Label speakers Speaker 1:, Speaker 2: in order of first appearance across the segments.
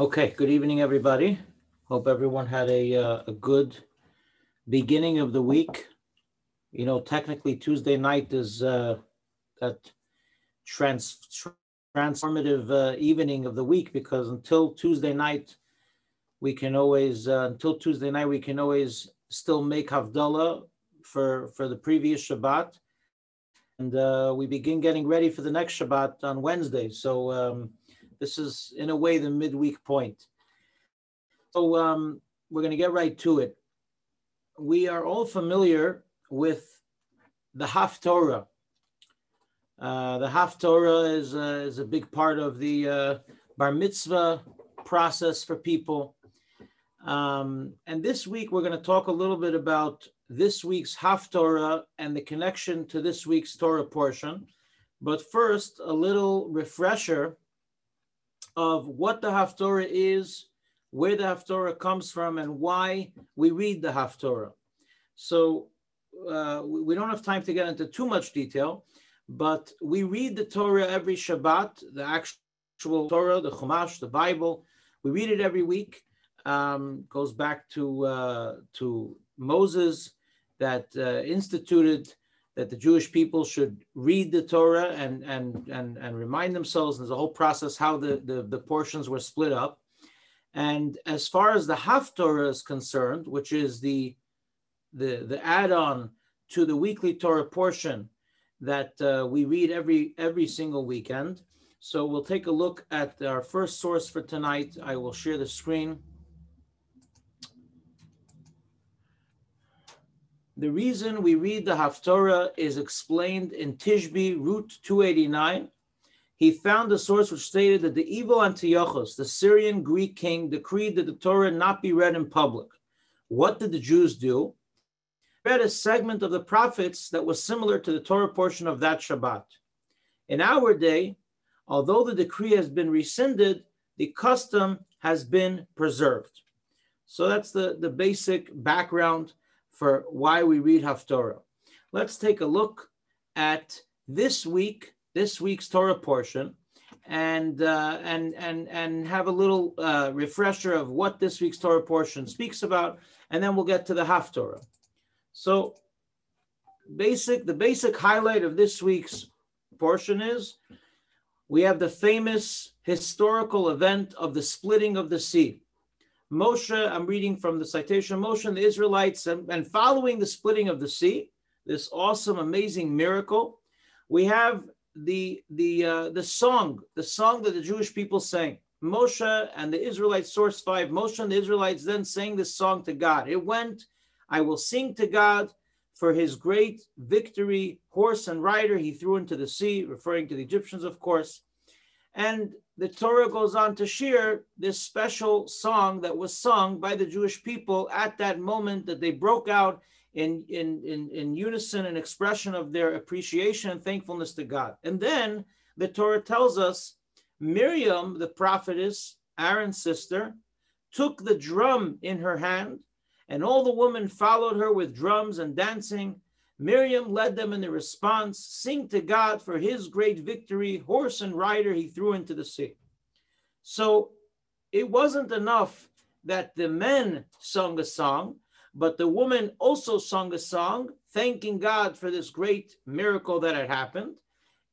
Speaker 1: Okay, good evening, everybody. Hope everyone had a, uh, a good beginning of the week. You know, technically Tuesday night is uh, that trans transformative uh, evening of the week because until Tuesday night, we can always uh, until Tuesday night we can always still make Havdalah for for the previous Shabbat, and uh, we begin getting ready for the next Shabbat on Wednesday. So. Um, this is, in a way, the midweek point. So um, we're going to get right to it. We are all familiar with the Haftorah. Uh, the Haftorah is, uh, is a big part of the uh, Bar Mitzvah process for people. Um, and this week, we're going to talk a little bit about this week's Haftorah and the connection to this week's Torah portion. But first, a little refresher of what the Haftorah is, where the Haftorah comes from, and why we read the Haftorah. So uh, we don't have time to get into too much detail, but we read the Torah every Shabbat, the actual Torah, the Chumash, the Bible. We read it every week. Um, goes back to uh, to Moses that uh, instituted that the Jewish people should read the Torah and and and, and remind themselves. There's a whole process how the, the, the portions were split up. And as far as the Haftorah is concerned, which is the the, the add-on to the weekly Torah portion that uh, we read every every single weekend. So we'll take a look at our first source for tonight. I will share the screen. The reason we read the Haftorah is explained in Tishbi, root 289. He found a source which stated that the evil Antiochus, the Syrian Greek king, decreed that the Torah not be read in public. What did the Jews do? Read a segment of the prophets that was similar to the Torah portion of that Shabbat. In our day, although the decree has been rescinded, the custom has been preserved. So that's the, the basic background for why we read Haftorah. Let's take a look at this week, this week's Torah portion, and uh, and and and have a little uh, refresher of what this week's Torah portion speaks about, and then we'll get to the Haftorah. So, basic the basic highlight of this week's portion is we have the famous historical event of the splitting of the sea. Moshe, I'm reading from the citation Moshe and the Israelites, and, and following the splitting of the sea, this awesome, amazing miracle, we have the the uh, the song, the song that the Jewish people sang. Moshe and the Israelites, source five. Moshe and the Israelites then sang this song to God. It went, "I will sing to God for His great victory, horse and rider He threw into the sea," referring to the Egyptians, of course. And the Torah goes on to share this special song that was sung by the Jewish people at that moment that they broke out in, in, in, in unison and expression of their appreciation and thankfulness to God. And then the Torah tells us Miriam, the prophetess, Aaron's sister, took the drum in her hand, and all the women followed her with drums and dancing. Miriam led them in the response Sing to God for his great victory, horse and rider he threw into the sea. So it wasn't enough that the men sung a song, but the woman also sung a song, thanking God for this great miracle that had happened.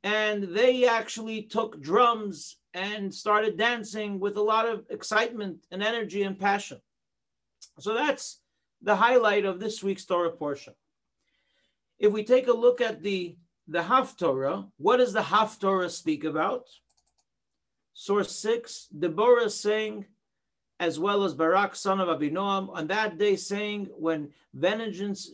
Speaker 1: And they actually took drums and started dancing with a lot of excitement and energy and passion. So that's the highlight of this week's Torah portion. If we take a look at the, the Haftorah, what does the Haftorah speak about? Source 6, Deborah saying, as well as Barak, son of Abinoam, on that day saying, when vengeance,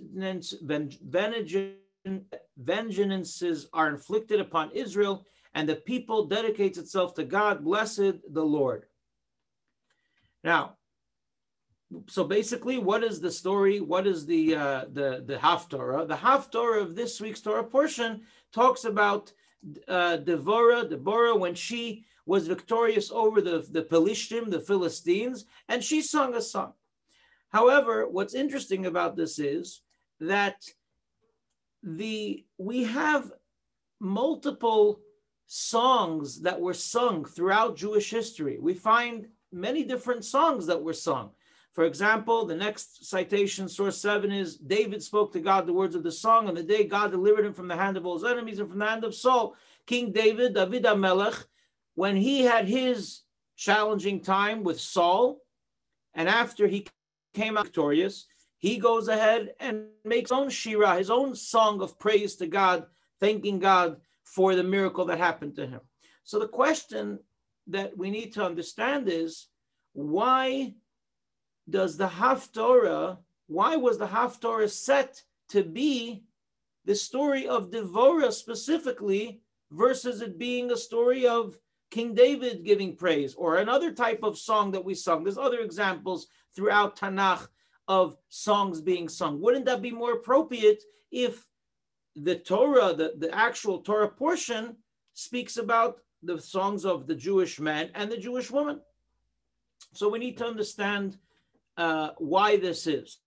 Speaker 1: vengeances are inflicted upon Israel, and the people dedicates itself to God, blessed the Lord. Now, so basically, what is the story? What is the uh, the the Haftorah? The Haftorah of this week's Torah portion talks about uh, Devorah, Deborah, when she was victorious over the the Pelishtim, the Philistines, and she sung a song. However, what's interesting about this is that the we have multiple songs that were sung throughout Jewish history. We find many different songs that were sung. For example, the next citation, source seven, is David spoke to God the words of the song on the day God delivered him from the hand of all his enemies and from the hand of Saul. King David, David Amelech, when he had his challenging time with Saul, and after he came out victorious, he goes ahead and makes own shira, his own song of praise to God, thanking God for the miracle that happened to him. So the question that we need to understand is why does the Haftorah, why was the Haftorah set to be the story of Devorah specifically versus it being a story of King David giving praise or another type of song that we sung? There's other examples throughout Tanakh of songs being sung. Wouldn't that be more appropriate if the Torah, the, the actual Torah portion, speaks about the songs of the Jewish man and the Jewish woman? So we need to understand uh, why this is.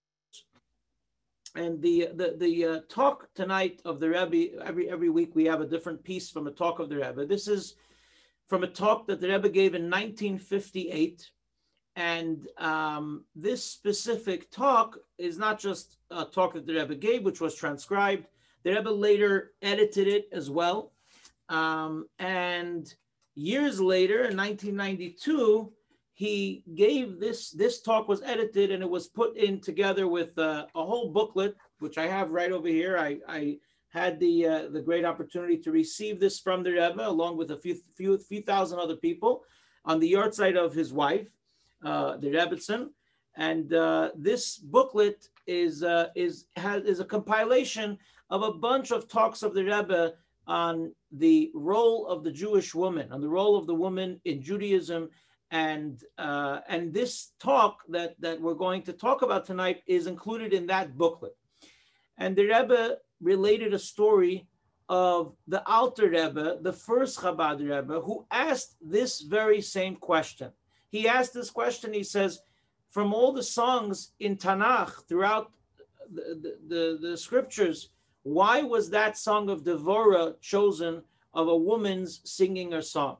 Speaker 1: And the the the uh, talk tonight of the Rebbe every every week we have a different piece from a talk of the Rebbe. This is from a talk that the Rebbe gave in 1958, and um, this specific talk is not just a talk that the Rebbe gave, which was transcribed. The Rebbe later edited it as well, um, and years later, in 1992, he gave this this talk was edited and it was put in together with uh, a whole booklet which i have right over here. I i had the uh, the great opportunity to receive this from the rebbe along with a few few few thousand other people on the yahrzeit of his wife uh, the rebbetzin. And uh, this booklet is uh, is has is a compilation of a bunch of talks of the rebbe on the role of the jewish woman on the role of the woman in judaism and uh, and this talk that that we're going to talk about tonight is included in that booklet. And the Rebbe related a story of the Alter Rebbe, the first Chabad Rebbe, who asked this very same question. He asked this question. He says, from all the songs in Tanakh throughout the, the, the, the scriptures, why was that song of Devorah chosen of a woman's singing her song?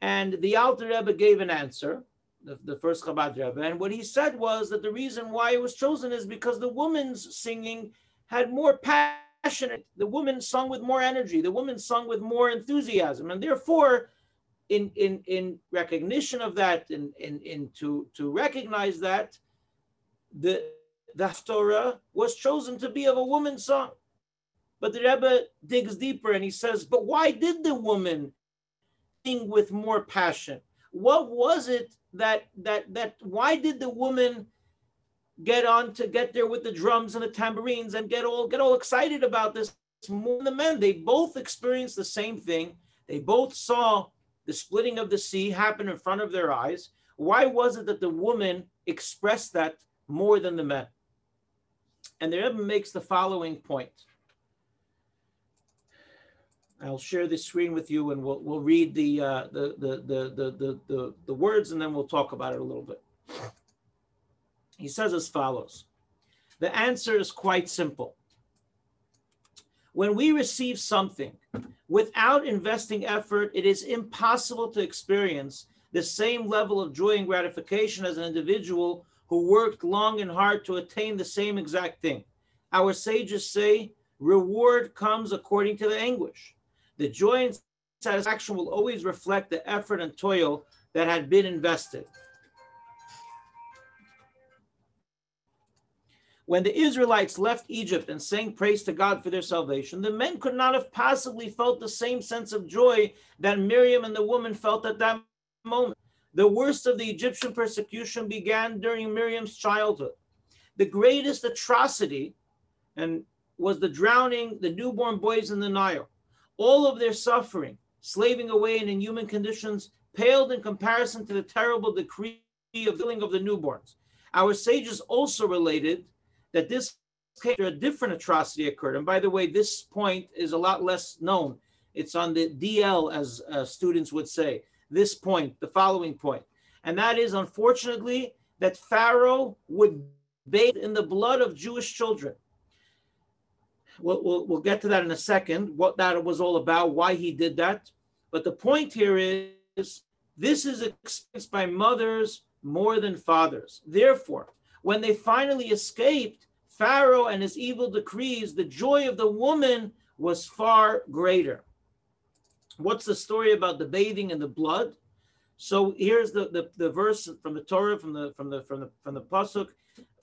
Speaker 1: And the Alter Rebbe gave an answer, the, the first Chabad Rebbe, and what he said was that the reason why it was chosen is because the woman's singing had more passion. The woman sung with more energy. The woman sung with more enthusiasm, and therefore, in in in recognition of that, in in, in to to recognize that, the the Torah was chosen to be of a woman's song. But the Rebbe digs deeper and he says, but why did the woman with more passion? What was it that that that why did the woman get on to get there with the drums and the tambourines and get all get all excited about this more than the men? They both experienced the same thing. They both saw the splitting of the sea happen in front of their eyes. Why was it that the woman expressed that more than the men? And the Rebbe makes the following point. I'll share the screen with you and we'll, we'll read the, uh, the, the, the, the, the, the words and then we'll talk about it a little bit. He says as follows The answer is quite simple. When we receive something without investing effort, it is impossible to experience the same level of joy and gratification as an individual who worked long and hard to attain the same exact thing. Our sages say reward comes according to the anguish. The joy and satisfaction will always reflect the effort and toil that had been invested. When the Israelites left Egypt and sang praise to God for their salvation, the men could not have possibly felt the same sense of joy that Miriam and the woman felt at that moment. The worst of the Egyptian persecution began during Miriam's childhood. The greatest atrocity and was the drowning the newborn boys in the Nile all of their suffering, slaving away in inhuman conditions, paled in comparison to the terrible decree of killing of the newborns. Our sages also related that this a different atrocity occurred. And by the way, this point is a lot less known. It's on the DL, as uh, students would say. This point, the following point, and that is unfortunately that Pharaoh would bathe in the blood of Jewish children we'll, we'll, we'll get to that in a second, what that was all about, why he did that. But the point here is This is experienced by mothers more than fathers. Therefore, when they finally escaped Pharaoh and his evil decrees, the joy of the woman was far greater. What's the story about the bathing in the blood? So here's the, the, the verse from the Torah, from the from the from the from the pasuk.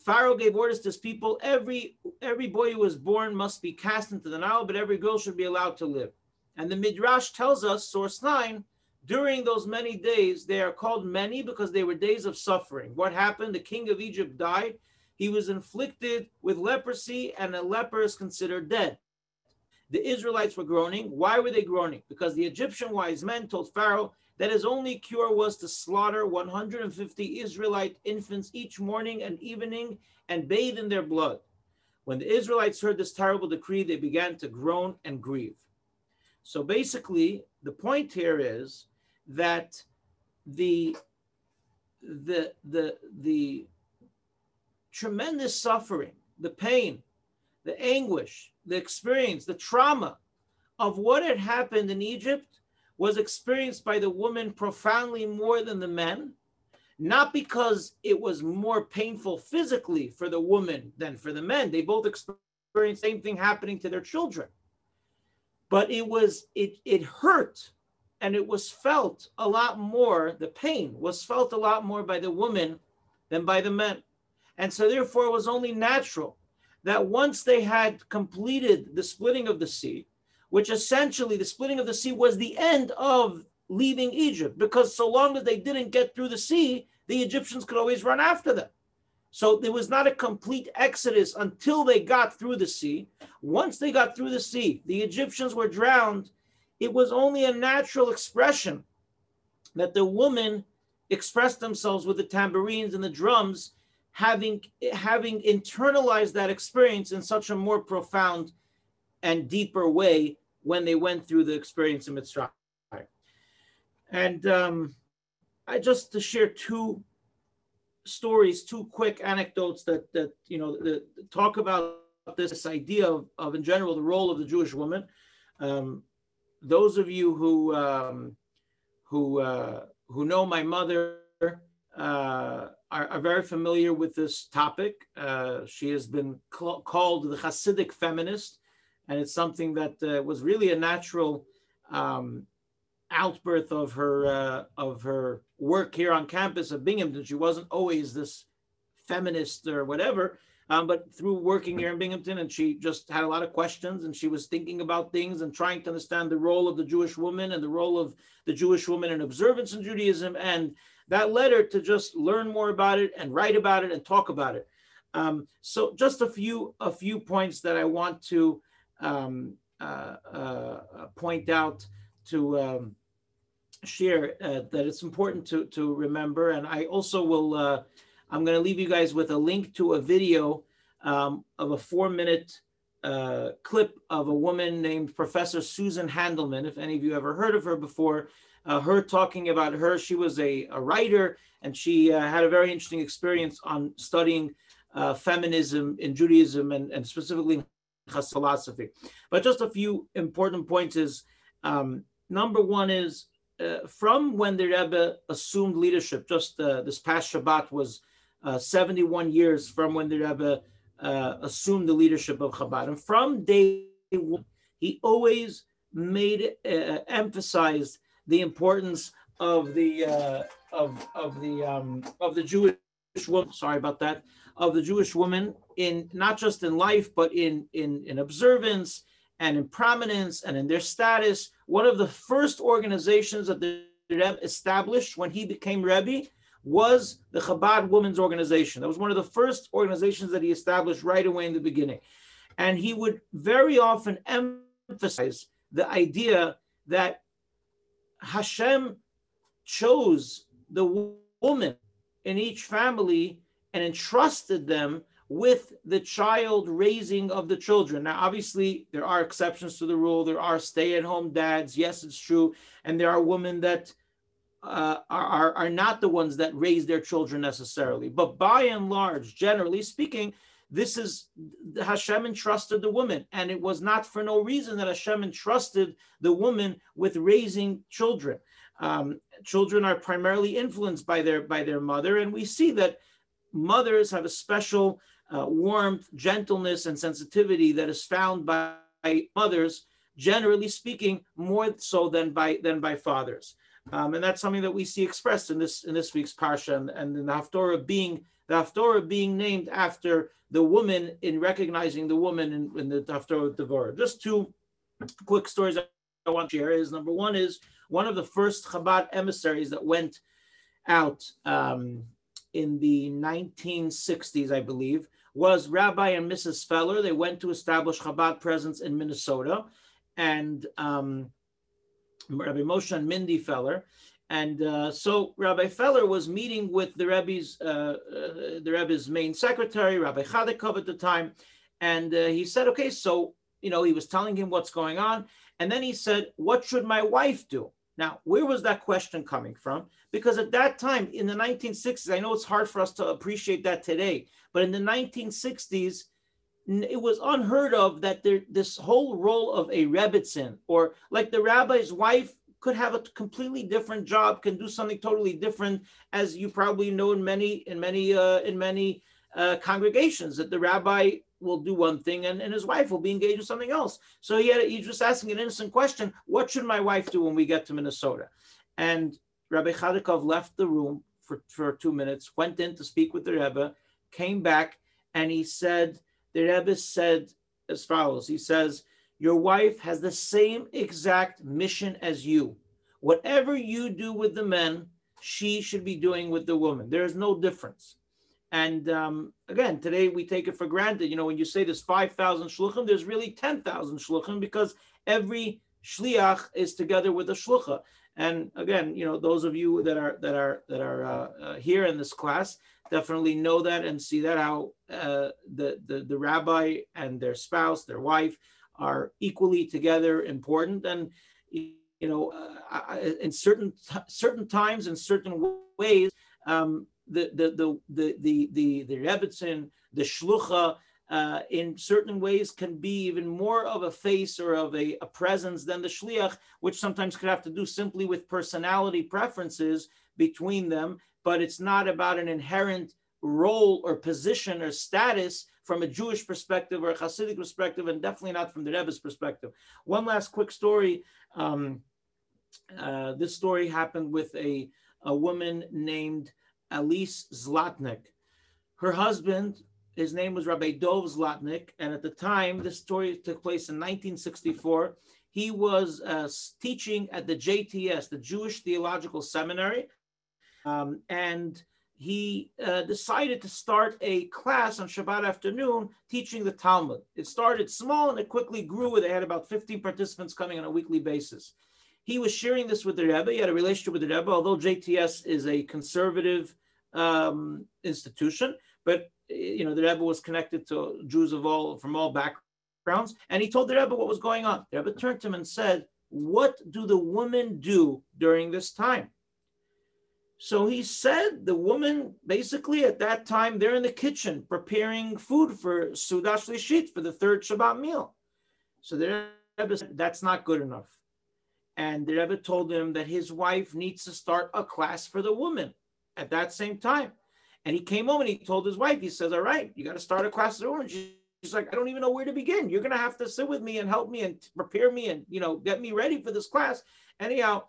Speaker 1: Pharaoh gave orders to his people: every every boy who was born must be cast into the Nile, but every girl should be allowed to live. And the Midrash tells us, source nine, during those many days, they are called many because they were days of suffering. What happened? The king of Egypt died. He was inflicted with leprosy, and a leper is considered dead. The Israelites were groaning. Why were they groaning? Because the Egyptian wise men told Pharaoh that his only cure was to slaughter 150 Israelite infants each morning and evening and bathe in their blood. When the Israelites heard this terrible decree, they began to groan and grieve. So basically, the point here is that the the the the tremendous suffering, the pain, the anguish, the experience, the trauma of what had happened in Egypt was experienced by the woman profoundly more than the men, not because it was more painful physically for the woman than for the men. They both experienced the same thing happening to their children. But it was it it hurt and it was felt a lot more, the pain was felt a lot more by the woman than by the men. And so therefore it was only natural that once they had completed the splitting of the sea, which essentially the splitting of the sea was the end of leaving Egypt, because so long as they didn't get through the sea, the Egyptians could always run after them. So there was not a complete exodus until they got through the sea. Once they got through the sea, the Egyptians were drowned. It was only a natural expression that the women expressed themselves with the tambourines and the drums, having having internalized that experience in such a more profound and deeper way when they went through the experience in Mitzrayim. And um, I just to share two stories, two quick anecdotes that that you know that talk about this, idea of, of in general the role of the Jewish woman. Um, those of you who um, who uh, who know my mother uh, are, are, very familiar with this topic. Uh, she has been cl- called the Hasidic feminist and it's something that uh, was really a natural um, outbirth of her uh, of her work here on campus at Binghamton. She wasn't always this feminist or whatever, um, but through working here in Binghamton, and she just had a lot of questions, and she was thinking about things and trying to understand the role of the Jewish woman and the role of the Jewish woman in observance in Judaism, and that led her to just learn more about it and write about it and talk about it. Um, so, just a few a few points that I want to um, uh, uh, point out to um, share uh, that it's important to, to remember. And I also will, uh, I'm going to leave you guys with a link to a video um, of a four minute uh, clip of a woman named Professor Susan Handelman. If any of you ever heard of her before, uh, her talking about her, she was a, a writer and she had a very interesting experience on studying feminism in Judaism and, and specifically philosophy. But just a few important points is um, number one is uh, from when the Rebbe assumed leadership, just uh, this past Shabbat was uh, 71 years from when the Rebbe uh, assumed the leadership of Chabad. And from day one, he always made uh, emphasized the importance of the uh, of of the um, of the Jewish woman. Sorry about that of the Jewish woman in not just in life, but in, in, in observance and in prominence and in their status. One of the first organizations that the Rebbe established when he became Rebbe was the Chabad Women's Organization. That was one of the first organizations that he established right away in the beginning. And he would very often emphasize the idea that Hashem chose the woman in each family and entrusted them with the child raising of the children. Now, obviously, there are exceptions to the rule. There are stay at home dads. Yes, it's true. And there are women that uh, are, are not the ones that raise their children necessarily. But by and large, generally speaking, this is Hashem entrusted the woman, and it was not for no reason that Hashem entrusted the woman with raising children. Um, children are primarily influenced by their by their mother, and we see that mothers have a special uh, warmth, gentleness, and sensitivity that is found by mothers, generally speaking, more so than by than by fathers. Um, and that's something that we see expressed in this in this week's parsha, and, and in the Haftorah being the Haftorah being named after the woman in recognizing the woman in, in the Haftorah Devorah. Just two quick stories I want to share is number one is one of the first Chabad emissaries that went out um, in the 1960s, I believe, was Rabbi and Mrs. Feller. They went to establish Chabad presence in Minnesota, and um, Rabbi Moshe and Mindy Feller. And uh, so Rabbi Feller was meeting with the Rebbe's, uh, uh, the Rebbe's main secretary, Rabbi Chodakov at the time, and uh, he said, "Okay, so you know," he was telling him what's going on, and then he said, "What should my wife do?" Now, where was that question coming from? Because at that time, in the 1960s, I know it's hard for us to appreciate that today, but in the 1960s, it was unheard of that there, this whole role of a rebbitzin, or like the rabbi's wife, could have a completely different job, can do something totally different, as you probably know in many in many uh, in many uh, congregations that the rabbi will do one thing and, and his wife will be engaged in something else. So he had, he's just asking an innocent question: What should my wife do when we get to Minnesota? And Rabbi Chodakov left the room for, for two minutes, went in to speak with the Rebbe, came back, and he said, the Rebbe said as follows. He says, Your wife has the same exact mission as you. Whatever you do with the men, she should be doing with the woman. There is no difference. And um, again, today we take it for granted. You know, when you say there's 5,000 shluchim, there's really 10,000 shluchim because every shliach is together with a shlucha. And again, you know, those of you that are that are that are uh, uh, here in this class definitely know that and see that how uh, the, the the rabbi and their spouse, their wife, are equally together important. And you know, uh, in certain certain times in certain ways, um, the the the the the the, the the shlucha, uh, in certain ways can be even more of a face or of a, a, presence than the shliach, which sometimes could have to do simply with personality preferences between them, but it's not about an inherent role or position or status from a Jewish perspective or a Hasidic perspective, and definitely not from the Rebbe's perspective. One last quick story. Um, uh, this story happened with a, a woman named Alice Zlotnick. Her husband, his name was Rabbi Dov Zlotnick, and at the time, this story took place in 1964. He was uh, teaching at the JTS, the Jewish Theological Seminary, um, and he uh, decided to start a class on Shabbat afternoon teaching the Talmud. It started small and it quickly grew. They had about 15 participants coming on a weekly basis. He was sharing this with the Rebbe. He had a relationship with the Rebbe, although JTS is a conservative um, institution, but you know the Rebbe was connected to Jews of all from all backgrounds, and he told the Rebbe what was going on. The Rebbe turned to him and said, "What do the women do during this time?" So he said the woman basically at that time they're in the kitchen preparing food for Seudah Shlishit for the third Shabbat meal. So the Rebbe said that's not good enough. And the Rebbe told him that his wife needs to start a class for the woman at that same time. And he came home and he told his wife, he says, All right, you got to start a class of women. She's like, I don't even know where to begin. You're going to have to sit with me and help me and prepare me and, you know, get me ready for this class. Anyhow,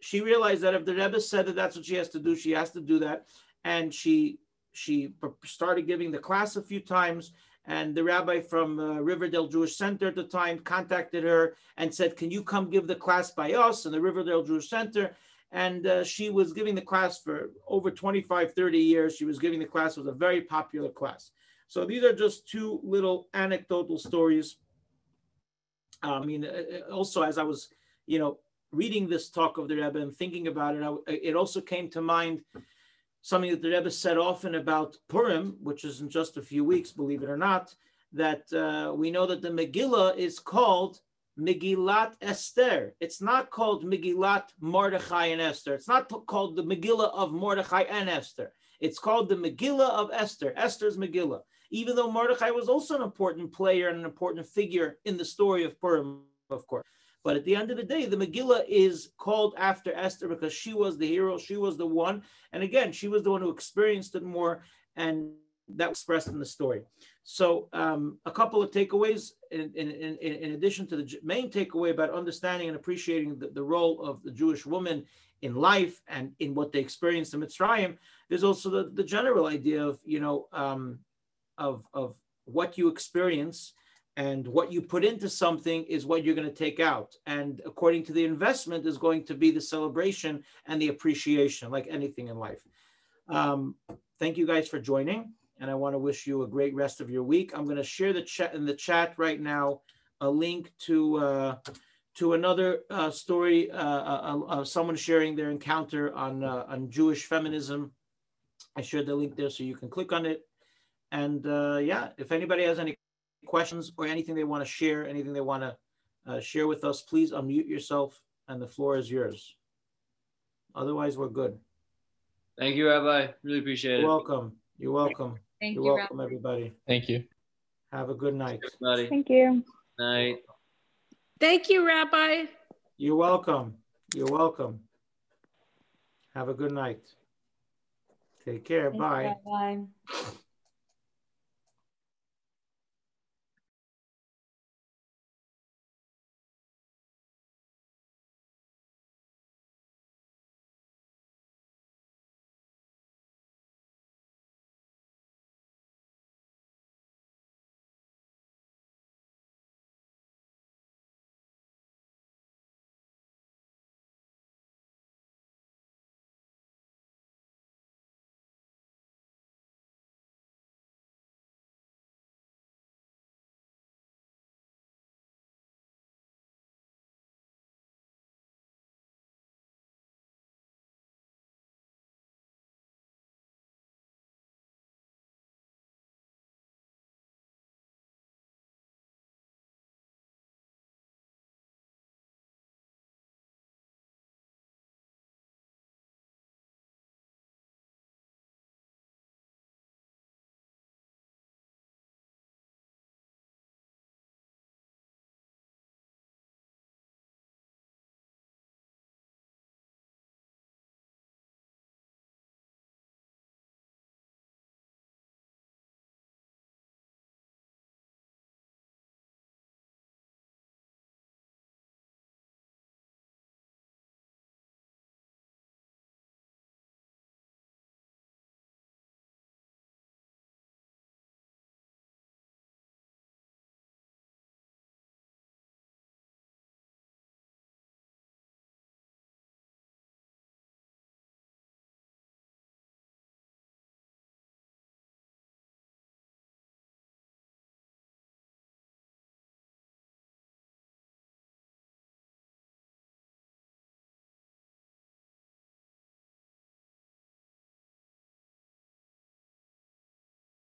Speaker 1: she realized that if the Rebbe said that that's what she has to do, she has to do that. And she she started giving the class a few times. And the rabbi from uh, Riverdale Jewish Center at the time contacted her and said, Can you come give the class by us in the Riverdale Jewish Center? And uh, she was giving the class for over 25 30 years. She was giving the class it was a very popular class. So these are just two little anecdotal stories. I mean uh, uh, also as i was you know reading this talk of the rebbe and thinking about it I, it also came to mind something that the rebbe said often about purim which is in just a few weeks believe it or not that uh, we know that the megillah is called Megillat Esther. It's not called Megillat Mordechai and Esther. It's not called the Megillah of Mordechai and Esther. It's called the Megillah of Esther, Esther's Megillah. Even though Mordechai was also an important player and an important figure in the story of Purim, of course. But at the end of the day, the Megillah is called after Esther because she was the hero, she was the one. And again, she was the one who experienced it more, and that was expressed in the story. So, um, a couple of takeaways in, in, in, in, addition to the main takeaway about understanding and appreciating the, the role of the Jewish woman in life and in what they experienced in Mitzrayim, there's also the, the general idea of, you know, um, of, of what you experience and what you put into something is what you're going to take out. And according to the investment is going to be the celebration and the appreciation, like anything in life. Um, thank you guys for joining. And I want to wish you a great rest of your week. I'm going to share the chat in the chat right now a link to uh, to another uh, story, uh, uh, uh someone sharing their encounter on uh, on Jewish feminism. I shared the link there, so you can click on it. And uh, yeah, if anybody has any questions or anything they want to share, anything they want to share with us, please unmute yourself, and the floor is yours. Otherwise, we're good.
Speaker 2: Thank you, Rabbi. Really appreciate
Speaker 1: You're it. Welcome. You're welcome.
Speaker 3: Thank
Speaker 1: You're
Speaker 3: you,
Speaker 1: welcome,
Speaker 3: Rabbi.
Speaker 1: everybody.
Speaker 4: Thank you.
Speaker 1: Have a good night.
Speaker 2: Everybody.
Speaker 3: Thank you.
Speaker 2: Night.
Speaker 5: Thank you, Rabbi.
Speaker 1: You're welcome. You're welcome. Have a good night. Take care. Bye.
Speaker 3: Bye.